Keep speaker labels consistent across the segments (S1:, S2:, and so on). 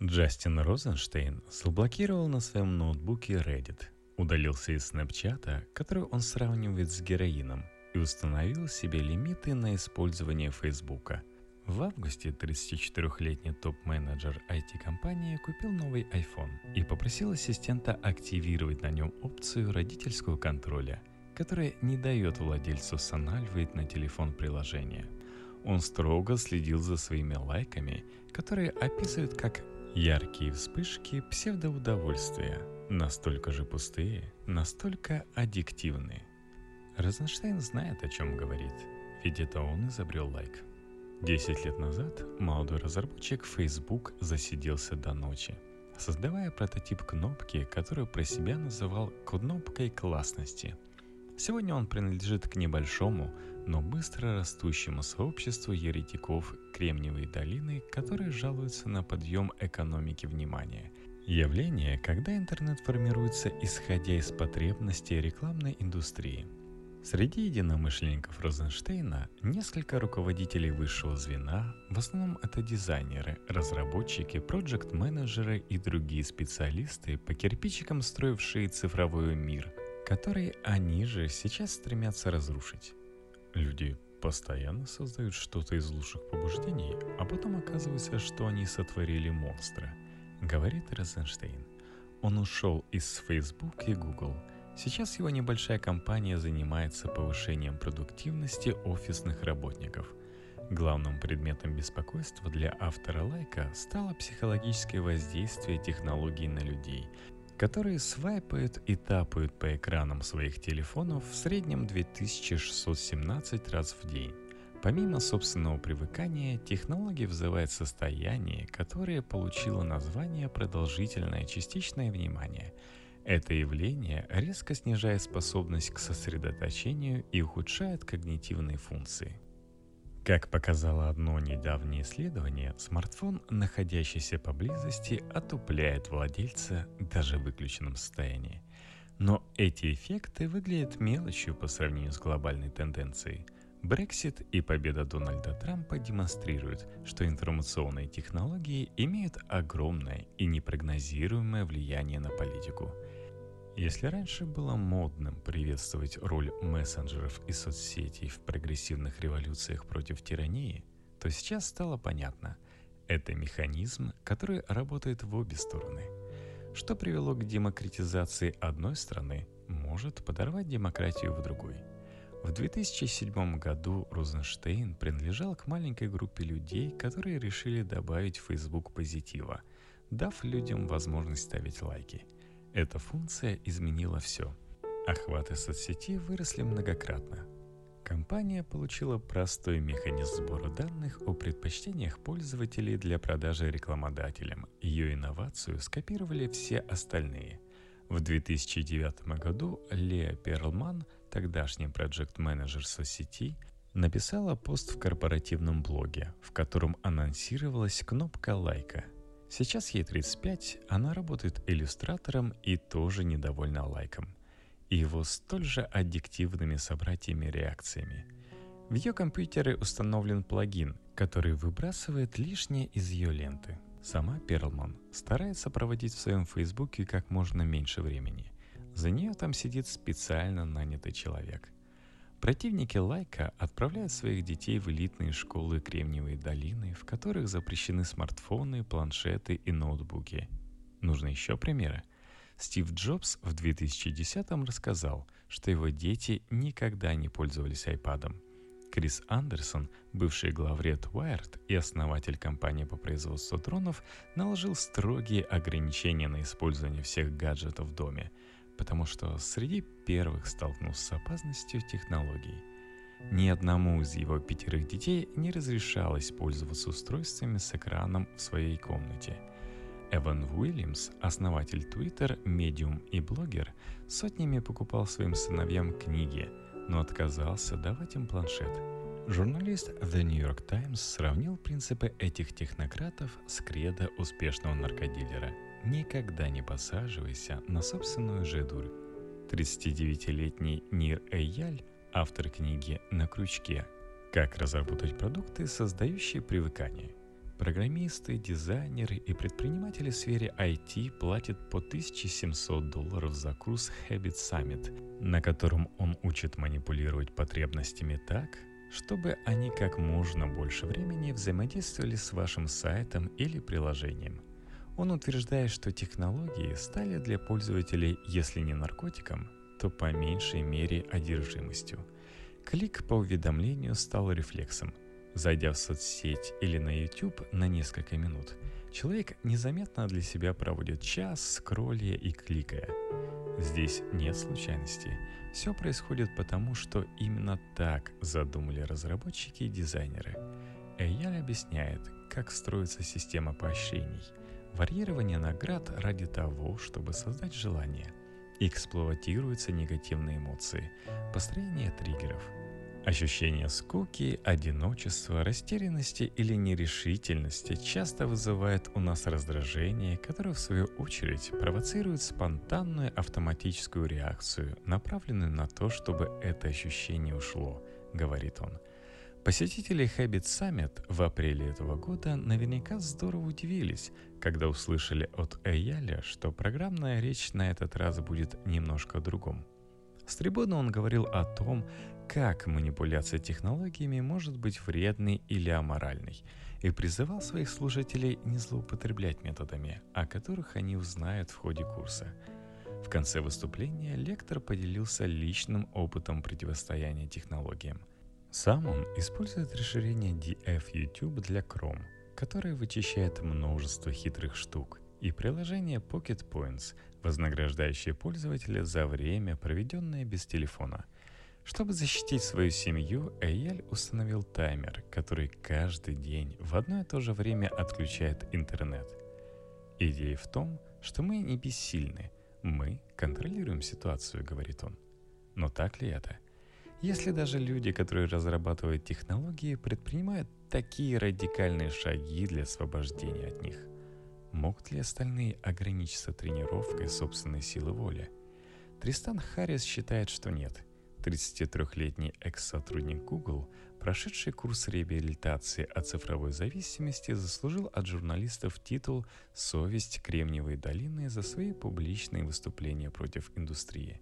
S1: Джастин Розенштейн заблокировал на своем ноутбуке Reddit, удалился из Снэпчата, который он сравнивает с героином, и установил себе лимиты на использование Фейсбука. В августе 34-летний топ-менеджер IT-компании купил новый iPhone и попросил ассистента активировать на нем опцию родительского контроля, которая не дает владельцу санальвать на телефон приложение. Он строго следил за своими лайками, которые описывают как Яркие вспышки псевдоудовольствия, настолько же пустые, настолько аддиктивные. Розенштейн знает, о чем говорит, ведь это он изобрел лайк. Десять лет назад молодой разработчик Facebook засиделся до ночи, создавая прототип кнопки, которую про себя называл кнопкой классности – Сегодня он принадлежит к небольшому, но быстро растущему сообществу еретиков Кремниевой долины, которые жалуются на подъем экономики внимания. Явление, когда интернет формируется исходя из потребностей рекламной индустрии. Среди единомышленников Розенштейна несколько руководителей высшего звена, в основном это дизайнеры, разработчики, проект-менеджеры и другие специалисты, по кирпичикам строившие цифровой мир – который они же сейчас стремятся разрушить. Люди постоянно создают что-то из лучших побуждений, а потом оказывается, что они сотворили монстра, говорит Розенштейн. Он ушел из Facebook и Google. Сейчас его небольшая компания занимается повышением продуктивности офисных работников. Главным предметом беспокойства для автора лайка стало психологическое воздействие технологий на людей – которые свайпают и тапают по экранам своих телефонов в среднем 2617 раз в день. Помимо собственного привыкания, технология вызывает состояние, которое получило название продолжительное частичное внимание. Это явление резко снижает способность к сосредоточению и ухудшает когнитивные функции. Как показало одно недавнее исследование, смартфон, находящийся поблизости, отупляет владельца даже в выключенном состоянии. Но эти эффекты выглядят мелочью по сравнению с глобальной тенденцией. Брексит и победа Дональда Трампа демонстрируют, что информационные технологии имеют огромное и непрогнозируемое влияние на политику – если раньше было модным приветствовать роль мессенджеров и соцсетей в прогрессивных революциях против тирании, то сейчас стало понятно – это механизм, который работает в обе стороны. Что привело к демократизации одной страны, может подорвать демократию в другой. В 2007 году Розенштейн принадлежал к маленькой группе людей, которые решили добавить в Facebook позитива, дав людям возможность ставить лайки – эта функция изменила все. Охваты соцсети выросли многократно. Компания получила простой механизм сбора данных о предпочтениях пользователей для продажи рекламодателям. Ее инновацию скопировали все остальные. В 2009 году Леа Перлман, тогдашний проект-менеджер соцсети, написала пост в корпоративном блоге, в котором анонсировалась кнопка лайка – Сейчас ей 35, она работает иллюстратором и тоже недовольна лайком. И его столь же аддиктивными собратьями-реакциями. В ее компьютере установлен плагин, который выбрасывает лишнее из ее ленты. Сама Перлман старается проводить в своем фейсбуке как можно меньше времени. За нее там сидит специально нанятый человек – Противники лайка отправляют своих детей в элитные школы Кремниевой долины, в которых запрещены смартфоны, планшеты и ноутбуки. Нужны еще примеры. Стив Джобс в 2010-м рассказал, что его дети никогда не пользовались iPad. Крис Андерсон, бывший главред Wired и основатель компании по производству дронов, наложил строгие ограничения на использование всех гаджетов в доме – потому что среди первых столкнулся с опасностью технологий. Ни одному из его пятерых детей не разрешалось пользоваться устройствами с экраном в своей комнате. Эван Уильямс, основатель Twitter, медиум и блогер, сотнями покупал своим сыновьям книги, но отказался давать им планшет. Журналист The New York Times сравнил принципы этих технократов с кредо успешного наркодилера – Никогда не посаживайся на собственную же дурь. 39-летний Нир Эйяль, автор книги «На крючке. Как разработать продукты, создающие привыкание», Программисты, дизайнеры и предприниматели в сфере IT платят по 1700 долларов за курс Habit Summit, на котором он учит манипулировать потребностями так, чтобы они как можно больше времени взаимодействовали с вашим сайтом или приложением. Он утверждает, что технологии стали для пользователей, если не наркотиком, то по меньшей мере одержимостью. Клик по уведомлению стал рефлексом – Зайдя в соцсеть или на YouTube на несколько минут, человек незаметно для себя проводит час, скроллия и кликая. Здесь нет случайности. Все происходит потому, что именно так задумали разработчики и дизайнеры. Эйяль объясняет, как строится система поощрений. Варьирование наград ради того, чтобы создать желание. Эксплуатируются негативные эмоции, построение триггеров – Ощущение скуки, одиночества, растерянности или нерешительности часто вызывает у нас раздражение, которое в свою очередь провоцирует спонтанную автоматическую реакцию, направленную на то, чтобы это ощущение ушло, говорит он. Посетители Habit Summit в апреле этого года наверняка здорово удивились, когда услышали от Эяля, что программная речь на этот раз будет немножко о другом. С трибуны он говорил о том, как манипуляция технологиями может быть вредной или аморальной, и призывал своих служителей не злоупотреблять методами, о которых они узнают в ходе курса. В конце выступления лектор поделился личным опытом противостояния технологиям. Сам он использует расширение DF YouTube для Chrome, которое вычищает множество хитрых штук, и приложение Pocket Points, вознаграждающее пользователя за время, проведенное без телефона – чтобы защитить свою семью, Эйель установил таймер, который каждый день в одно и то же время отключает интернет. Идея в том, что мы не бессильны, мы контролируем ситуацию, говорит он. Но так ли это? Если даже люди, которые разрабатывают технологии, предпринимают такие радикальные шаги для освобождения от них, могут ли остальные ограничиться тренировкой собственной силы воли? Тристан Харрис считает, что нет – 33-летний экс-сотрудник Google, прошедший курс реабилитации от цифровой зависимости, заслужил от журналистов титул «Совесть Кремниевой долины» за свои публичные выступления против индустрии.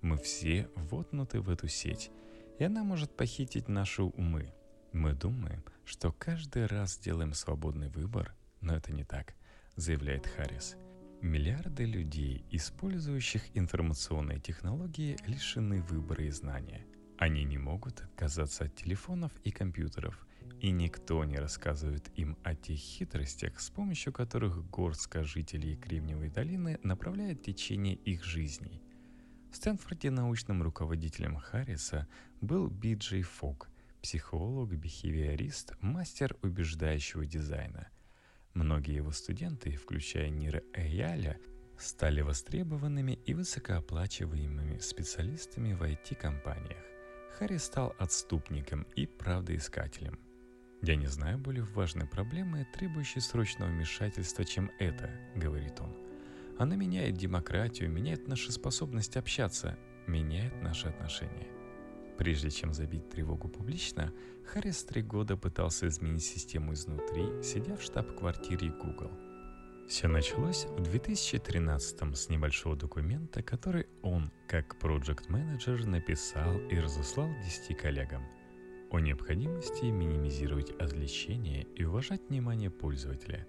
S1: Мы все вотнуты в эту сеть, и она может похитить наши умы. Мы думаем, что каждый раз делаем свободный выбор, но это не так, заявляет Харрис – Миллиарды людей, использующих информационные технологии, лишены выбора и знания. Они не могут отказаться от телефонов и компьютеров, и никто не рассказывает им о тех хитростях, с помощью которых горстка жителей Кремниевой долины направляет течение их жизней. В Стэнфорде научным руководителем Харриса был Би-Джей Фок, психолог, бихевиорист, мастер убеждающего дизайна – Многие его студенты, включая Нира Эяля, стали востребованными и высокооплачиваемыми специалистами в IT-компаниях. Харри стал отступником и правдоискателем. «Я не знаю более важной проблемы, требующей срочного вмешательства, чем это», — говорит он. «Она меняет демократию, меняет нашу способность общаться, меняет наши отношения». Прежде чем забить тревогу публично, Харрис три года пытался изменить систему изнутри, сидя в штаб-квартире Google. Все началось в 2013 с небольшого документа, который он, как проект-менеджер, написал и разослал 10 коллегам о необходимости минимизировать отвлечения и уважать внимание пользователя.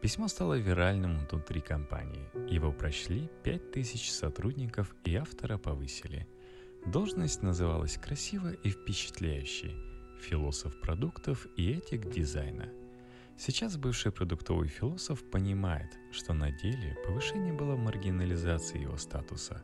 S1: Письмо стало виральным внутри компании. Его прочли 5000 сотрудников и автора повысили – Должность называлась красиво и впечатляюще – философ продуктов и этик дизайна. Сейчас бывший продуктовый философ понимает, что на деле повышение было маргинализацией его статуса.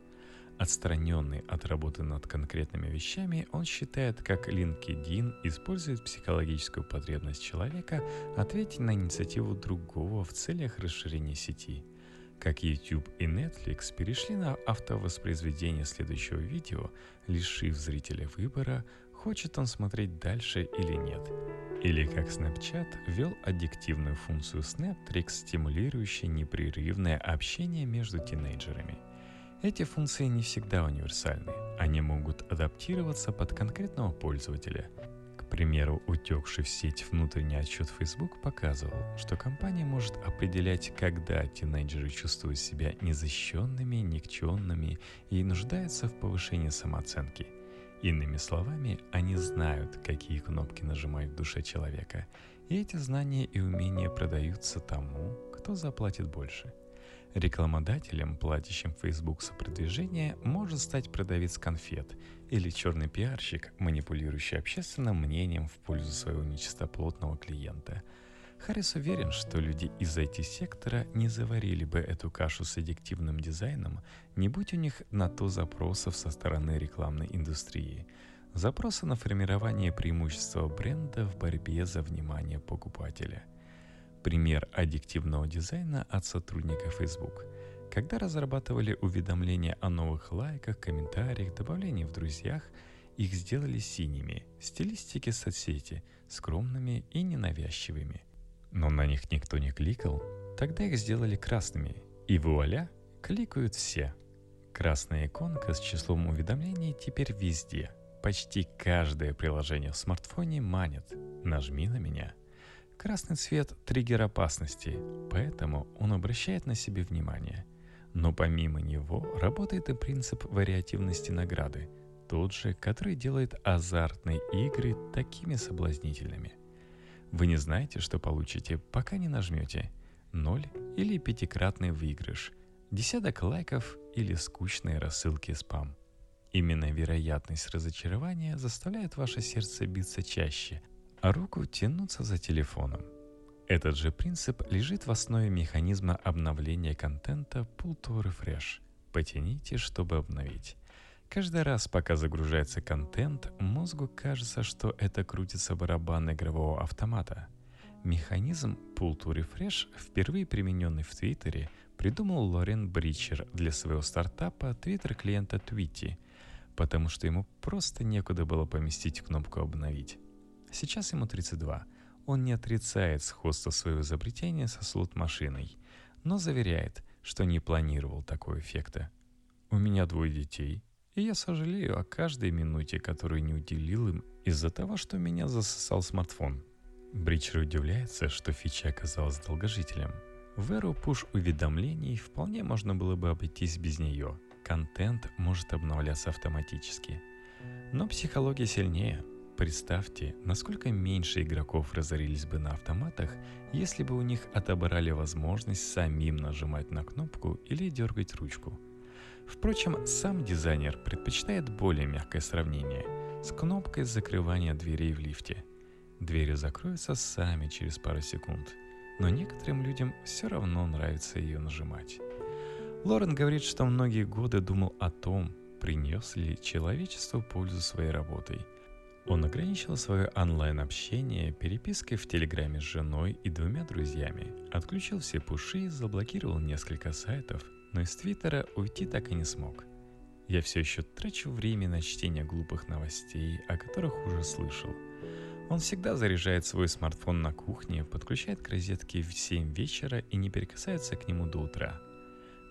S1: Отстраненный от работы над конкретными вещами, он считает, как LinkedIn использует психологическую потребность человека ответить на инициативу другого в целях расширения сети – как YouTube и Netflix перешли на автовоспроизведение следующего видео, лишив зрителя выбора, хочет он смотреть дальше или нет. Или как Snapchat ввел аддиктивную функцию SnapTricks, стимулирующую непрерывное общение между тинейджерами. Эти функции не всегда универсальны, они могут адаптироваться под конкретного пользователя – К примеру, утекший в сеть внутренний отчет Facebook показывал, что компания может определять, когда тинейджеры чувствуют себя незащищенными, никчемными и нуждаются в повышении самооценки. Иными словами, они знают, какие кнопки нажимать в душе человека, и эти знания и умения продаются тому, кто заплатит больше – Рекламодателем, платящим Facebook за продвижение, может стать продавец конфет или черный пиарщик, манипулирующий общественным мнением в пользу своего нечистоплотного клиента. Харрис уверен, что люди из IT-сектора не заварили бы эту кашу с аддиктивным дизайном, не будь у них на то запросов со стороны рекламной индустрии. Запросы на формирование преимущества бренда в борьбе за внимание покупателя – пример аддиктивного дизайна от сотрудника Facebook. Когда разрабатывали уведомления о новых лайках, комментариях, добавлении в друзьях, их сделали синими, стилистики соцсети, скромными и ненавязчивыми. Но на них никто не кликал, тогда их сделали красными, и вуаля, кликают все. Красная иконка с числом уведомлений теперь везде. Почти каждое приложение в смартфоне манит. Нажми на меня – Красный цвет – триггер опасности, поэтому он обращает на себе внимание. Но помимо него работает и принцип вариативности награды, тот же, который делает азартные игры такими соблазнительными. Вы не знаете, что получите, пока не нажмете ноль или пятикратный выигрыш, десяток лайков или скучные рассылки спам. Именно вероятность разочарования заставляет ваше сердце биться чаще – руку тянуться за телефоном. Этот же принцип лежит в основе механизма обновления контента Pull to Refresh. Потяните, чтобы обновить. Каждый раз, пока загружается контент, мозгу кажется, что это крутится барабан игрового автомата. Механизм Pull to Refresh, впервые примененный в Твиттере, придумал Лорен Бричер для своего стартапа Твиттер-клиента Twitty, потому что ему просто некуда было поместить кнопку «Обновить». Сейчас ему 32. Он не отрицает сходство своего изобретения со слот-машиной, но заверяет, что не планировал такого эффекта. «У меня двое детей, и я сожалею о каждой минуте, которую не уделил им из-за того, что меня засосал смартфон». Бричер удивляется, что фича оказалась долгожителем. В эру пуш-уведомлений вполне можно было бы обойтись без нее. Контент может обновляться автоматически. Но психология сильнее – Представьте, насколько меньше игроков разорились бы на автоматах, если бы у них отобрали возможность самим нажимать на кнопку или дергать ручку. Впрочем, сам дизайнер предпочитает более мягкое сравнение с кнопкой закрывания дверей в лифте. Двери закроются сами через пару секунд, но некоторым людям все равно нравится ее нажимать. Лорен говорит, что многие годы думал о том, принес ли человечество пользу своей работой – он ограничил свое онлайн-общение перепиской в Телеграме с женой и двумя друзьями, отключил все пуши, заблокировал несколько сайтов, но из Твиттера уйти так и не смог. Я все еще трачу время на чтение глупых новостей, о которых уже слышал. Он всегда заряжает свой смартфон на кухне, подключает к розетке в 7 вечера и не перекасается к нему до утра –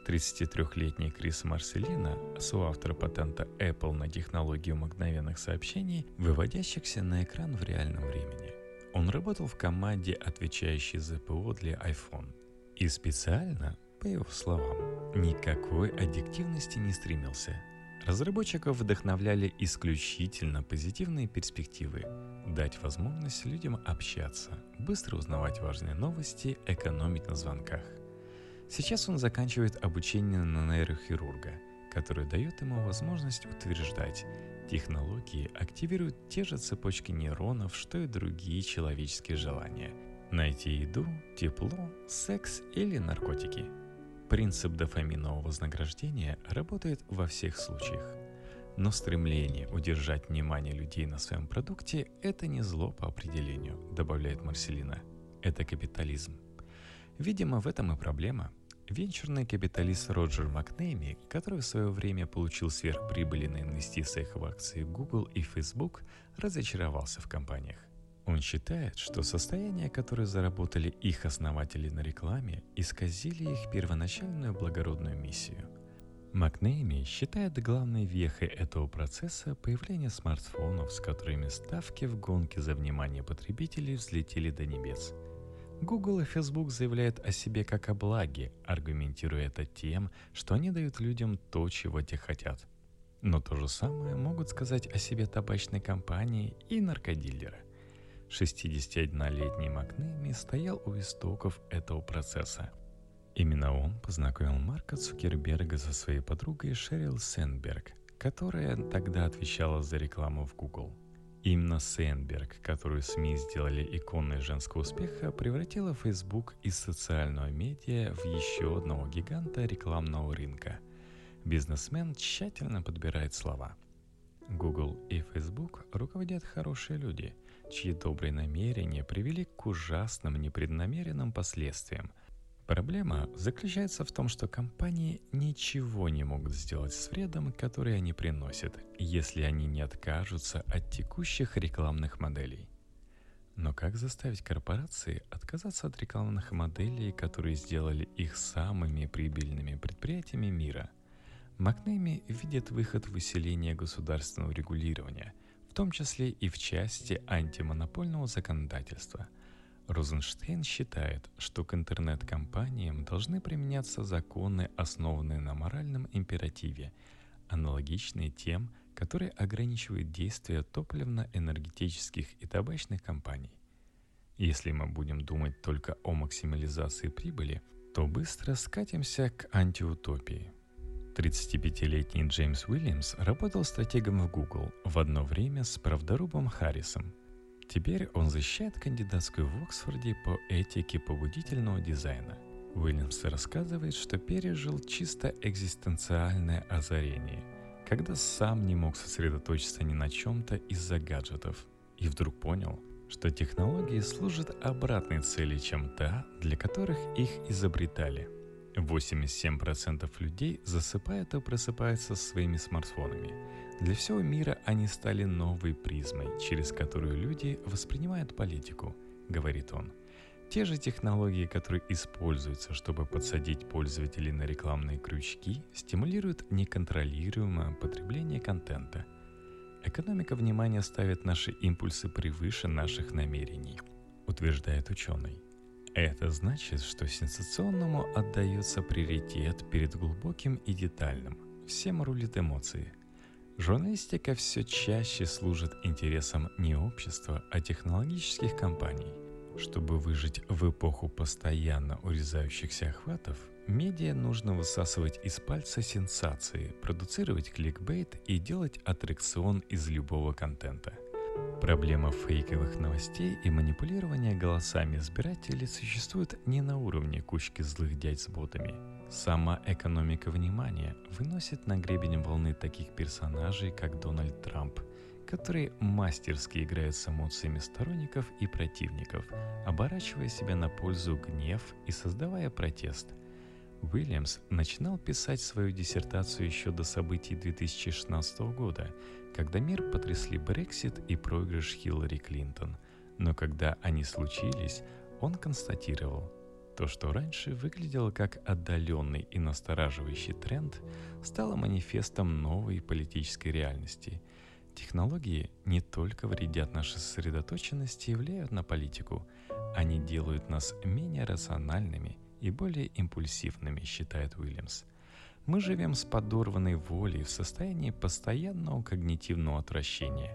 S1: 33-летний Крис Марселина, соавтор патента Apple на технологию мгновенных сообщений, выводящихся на экран в реальном времени. Он работал в команде, отвечающей за ПО для iPhone. И специально, по его словам, никакой аддиктивности не стремился. Разработчиков вдохновляли исключительно позитивные перспективы, дать возможность людям общаться, быстро узнавать важные новости, экономить на звонках – Сейчас он заканчивает обучение на нейрохирурга, которое дает ему возможность утверждать, технологии активируют те же цепочки нейронов, что и другие человеческие желания. Найти еду, тепло, секс или наркотики. Принцип дофаминового вознаграждения работает во всех случаях. Но стремление удержать внимание людей на своем продукте – это не зло по определению, добавляет Марселина. Это капитализм. Видимо, в этом и проблема. Венчурный капиталист Роджер Макнейми, который в свое время получил сверхприбыли на инвестициях в акции Google и Facebook, разочаровался в компаниях. Он считает, что состояния, которые заработали их основатели на рекламе, исказили их первоначальную благородную миссию. Макнейми считает главной вехой этого процесса появление смартфонов, с которыми ставки в гонке за внимание потребителей взлетели до небес. Google и Facebook заявляют о себе как о благе, аргументируя это тем, что они дают людям то, чего те хотят. Но то же самое могут сказать о себе табачной компании и наркодилеры. 61-летний Макнейми стоял у истоков этого процесса. Именно он познакомил Марка Цукерберга со своей подругой Шерил Сенберг, которая тогда отвечала за рекламу в Google. Именно Сенберг, которую СМИ сделали иконой женского успеха, превратила Facebook из социального медиа в еще одного гиганта рекламного рынка. Бизнесмен тщательно подбирает слова. Google и Facebook руководят хорошие люди – чьи добрые намерения привели к ужасным непреднамеренным последствиям. Проблема заключается в том, что компании ничего не могут сделать с вредом, который они приносят, если они не откажутся от текущих рекламных моделей. Но как заставить корпорации отказаться от рекламных моделей, которые сделали их самыми прибыльными предприятиями мира? Макнейми видит выход в усиление государственного регулирования – том числе и в части антимонопольного законодательства. Розенштейн считает, что к интернет-компаниям должны применяться законы, основанные на моральном императиве, аналогичные тем, которые ограничивают действия топливно-энергетических и табачных компаний. Если мы будем думать только о максимализации прибыли, то быстро скатимся к антиутопии. 35-летний Джеймс Уильямс работал стратегом в Google в одно время с правдорубом Харрисом. Теперь он защищает кандидатскую в Оксфорде по этике побудительного дизайна. Уильямс рассказывает, что пережил чисто экзистенциальное озарение, когда сам не мог сосредоточиться ни на чем-то из-за гаджетов, и вдруг понял, что технологии служат обратной цели, чем та, для которых их изобретали – 87% людей засыпают и просыпаются со своими смартфонами. Для всего мира они стали новой призмой, через которую люди воспринимают политику, говорит он. Те же технологии, которые используются, чтобы подсадить пользователей на рекламные крючки, стимулируют неконтролируемое потребление контента. Экономика внимания ставит наши импульсы превыше наших намерений, утверждает ученый. Это значит, что сенсационному отдается приоритет перед глубоким и детальным. Всем рулит эмоции. Журналистика все чаще служит интересам не общества, а технологических компаний. Чтобы выжить в эпоху постоянно урезающихся охватов, медиа нужно высасывать из пальца сенсации, продуцировать кликбейт и делать аттракцион из любого контента – Проблема фейковых новостей и манипулирования голосами избирателей существует не на уровне кучки злых дядь с ботами. Сама экономика внимания выносит на гребень волны таких персонажей, как Дональд Трамп, которые мастерски играют с эмоциями сторонников и противников, оборачивая себя на пользу гнев и создавая протест – Уильямс начинал писать свою диссертацию еще до событий 2016 года, когда мир потрясли Брексит и проигрыш Хиллари Клинтон. Но когда они случились, он констатировал, то, что раньше выглядело как отдаленный и настораживающий тренд, стало манифестом новой политической реальности. Технологии не только вредят нашей сосредоточенности и влияют на политику, они делают нас менее рациональными – и более импульсивными, считает Уильямс. Мы живем с подорванной волей в состоянии постоянного когнитивного отвращения.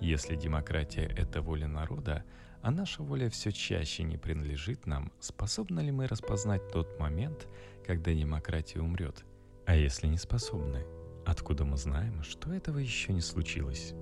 S1: Если демократия – это воля народа, а наша воля все чаще не принадлежит нам, способны ли мы распознать тот момент, когда демократия умрет? А если не способны, откуда мы знаем, что этого еще не случилось?